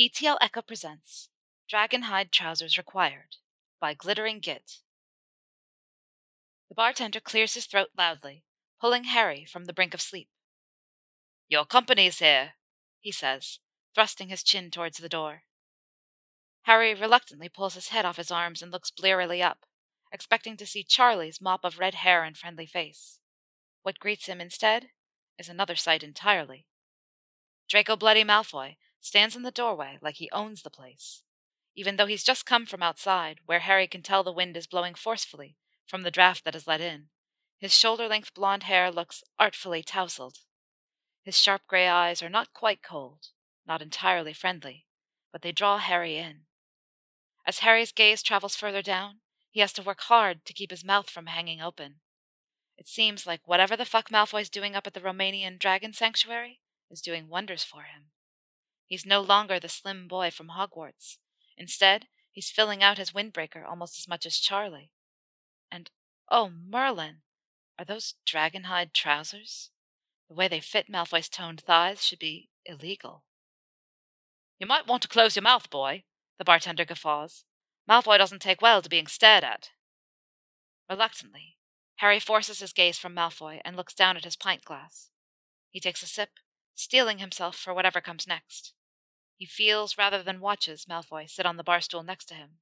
ETL Echo presents Dragonhide Trousers Required by Glittering Git. The bartender clears his throat loudly, pulling Harry from the brink of sleep. Your company's here, he says, thrusting his chin towards the door. Harry reluctantly pulls his head off his arms and looks blearily up, expecting to see Charlie's mop of red hair and friendly face. What greets him instead is another sight entirely. Draco Bloody Malfoy stands in the doorway like he owns the place, even though he's just come from outside, where Harry can tell the wind is blowing forcefully from the draft that has let in. His shoulder length blond hair looks artfully tousled. His sharp gray eyes are not quite cold, not entirely friendly, but they draw Harry in. As Harry's gaze travels further down, he has to work hard to keep his mouth from hanging open. It seems like whatever the fuck Malfoy's doing up at the Romanian Dragon Sanctuary is doing wonders for him. He's no longer the slim boy from Hogwarts. Instead, he's filling out his windbreaker almost as much as Charlie. And, oh, Merlin, are those dragonhide trousers? The way they fit Malfoy's toned thighs should be illegal. You might want to close your mouth, boy, the bartender guffaws. Malfoy doesn't take well to being stared at. Reluctantly, Harry forces his gaze from Malfoy and looks down at his pint glass. He takes a sip, steeling himself for whatever comes next. He feels rather than watches Malfoy sit on the bar stool next to him.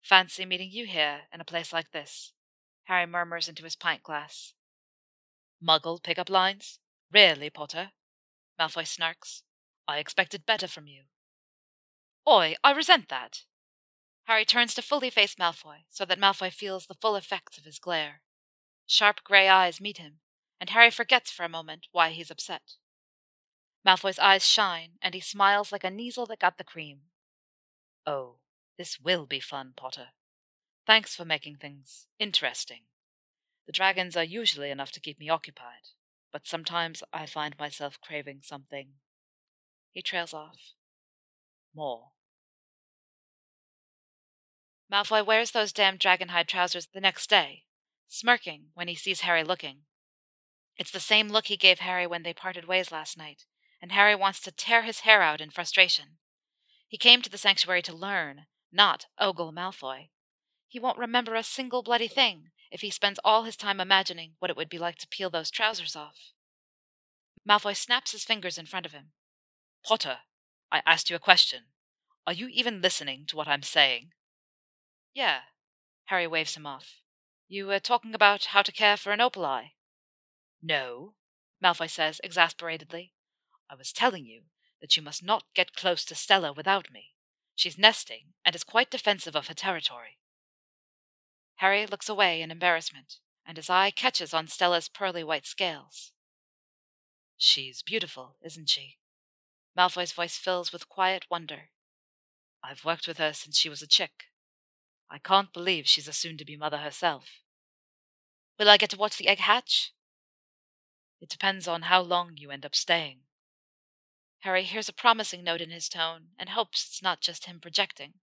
Fancy meeting you here in a place like this, Harry murmurs into his pint glass. Muggle pick-up lines? Really, Potter? Malfoy snarks. I expected better from you. Oi, I resent that. Harry turns to fully face Malfoy, so that Malfoy feels the full effects of his glare. Sharp grey eyes meet him, and Harry forgets for a moment why he's upset. Malfoy's eyes shine, and he smiles like a Kneazle that got the cream. Oh, this will be fun, Potter. Thanks for making things interesting. The dragons are usually enough to keep me occupied, but sometimes I find myself craving something. He trails off. More. Malfoy wears those damn dragonhide trousers the next day, smirking when he sees Harry looking. It's the same look he gave Harry when they parted ways last night, and Harry wants to tear his hair out in frustration. He came to the sanctuary to learn, not ogle Malfoy. He won't remember a single bloody thing if he spends all his time imagining what it would be like to peel those trousers off. Malfoy snaps his fingers in front of him. Potter, I asked you a question. Are you even listening to what I'm saying? Yeah. Harry waves him off. You were talking about how to care for an Opaleye. No, Malfoy says exasperatedly. I was telling you that you must not get close to Stella without me. She's nesting and is quite defensive of her territory. Harry looks away in embarrassment, and his eye catches on Stella's pearly white scales. She's beautiful, isn't she? Malfoy's voice fills with quiet wonder. I've worked with her since she was a chick. I can't believe she's a soon to be mother herself. Will I get to watch the egg hatch? It depends on how long you end up staying. Harry hears a promising note in his tone and hopes it's not just him projecting.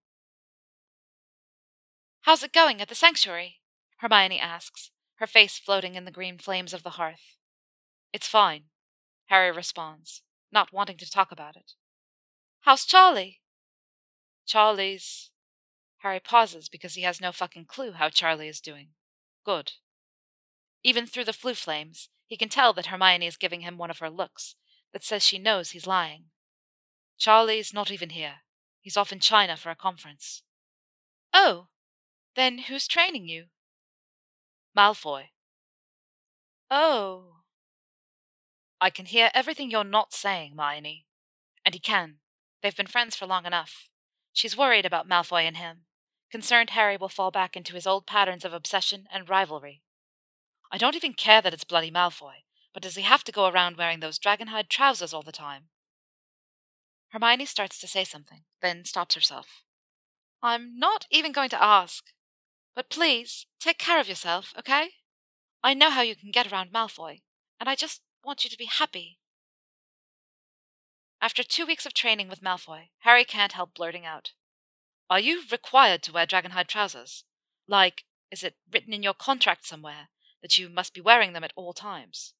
How's it going at the sanctuary? Hermione asks, her face floating in the green flames of the hearth. It's fine, Harry responds, not wanting to talk about it. How's Charlie? Charlie's Harry pauses because he has no fucking clue how Charlie is doing. Good. Even through the Floo flames, he can tell that Hermione is giving him one of her looks that says she knows he's lying. Charlie's not even here. He's off in China for a conference. Oh, then who's training you? Malfoy. Oh. I can hear everything you're not saying, Hermione. And he can. They've been friends for long enough. She's worried about Malfoy and him concerned Harry will fall back into his old patterns of obsession and rivalry. I don't even care that it's bloody Malfoy, but does he have to go around wearing those dragonhide trousers all the time? Hermione starts to say something, then stops herself. I'm not even going to ask. But please, take care of yourself, okay? I know how you can get around Malfoy, and I just want you to be happy. After two weeks of training with Malfoy, Harry can't help blurting out. Are you required to wear dragonhide trousers? Like, is it written in your contract somewhere that you must be wearing them at all times?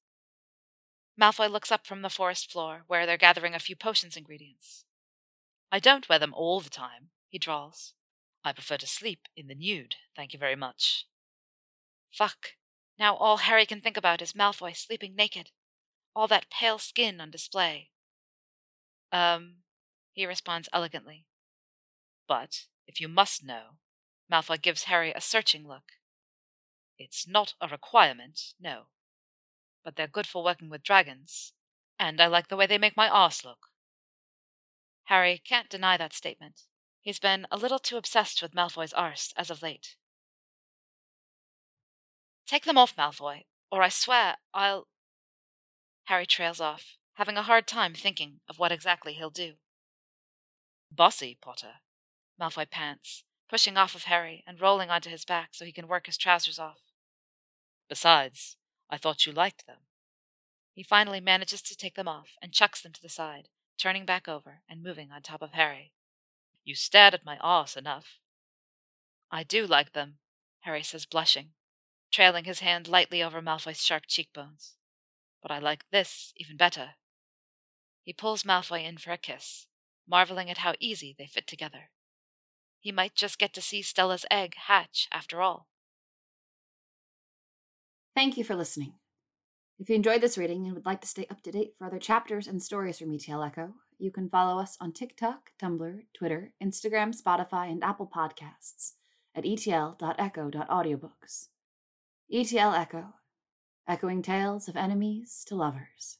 Malfoy looks up from the forest floor, where they're gathering a few potions ingredients. I don't wear them all the time, he drawls. I prefer to sleep in the nude, thank you very much. Fuck. Now all Harry can think about is Malfoy sleeping naked. All that pale skin on display. Um, he responds elegantly. But, if you must know, Malfoy gives Harry a searching look. It's not a requirement, no. But they're good for working with dragons, and I like the way they make my arse look. Harry can't deny that statement. He's been a little too obsessed with Malfoy's arse as of late. Take them off, Malfoy, or I swear I'll. Harry trails off, having a hard time thinking of what exactly he'll do. Bossy, Potter, Malfoy pants, pushing off of Harry and rolling onto his back so he can work his trousers off. Besides, I thought you liked them. He finally manages to take them off and chucks them to the side, turning back over and moving on top of Harry. You stared at my arse enough. I do like them, Harry says, blushing, trailing his hand lightly over Malfoy's sharp cheekbones. But I like this even better. He pulls Malfoy in for a kiss, marveling at how easy they fit together. He might just get to see Stella's egg hatch after all. Thank you for listening. If you enjoyed this reading and would like to stay up to date for other chapters and stories from ETL Echo, you can follow us on TikTok, Tumblr, Twitter, Instagram, Spotify, and Apple Podcasts at etl.echo.audiobooks. ETL Echo, echoing tales of enemies to lovers.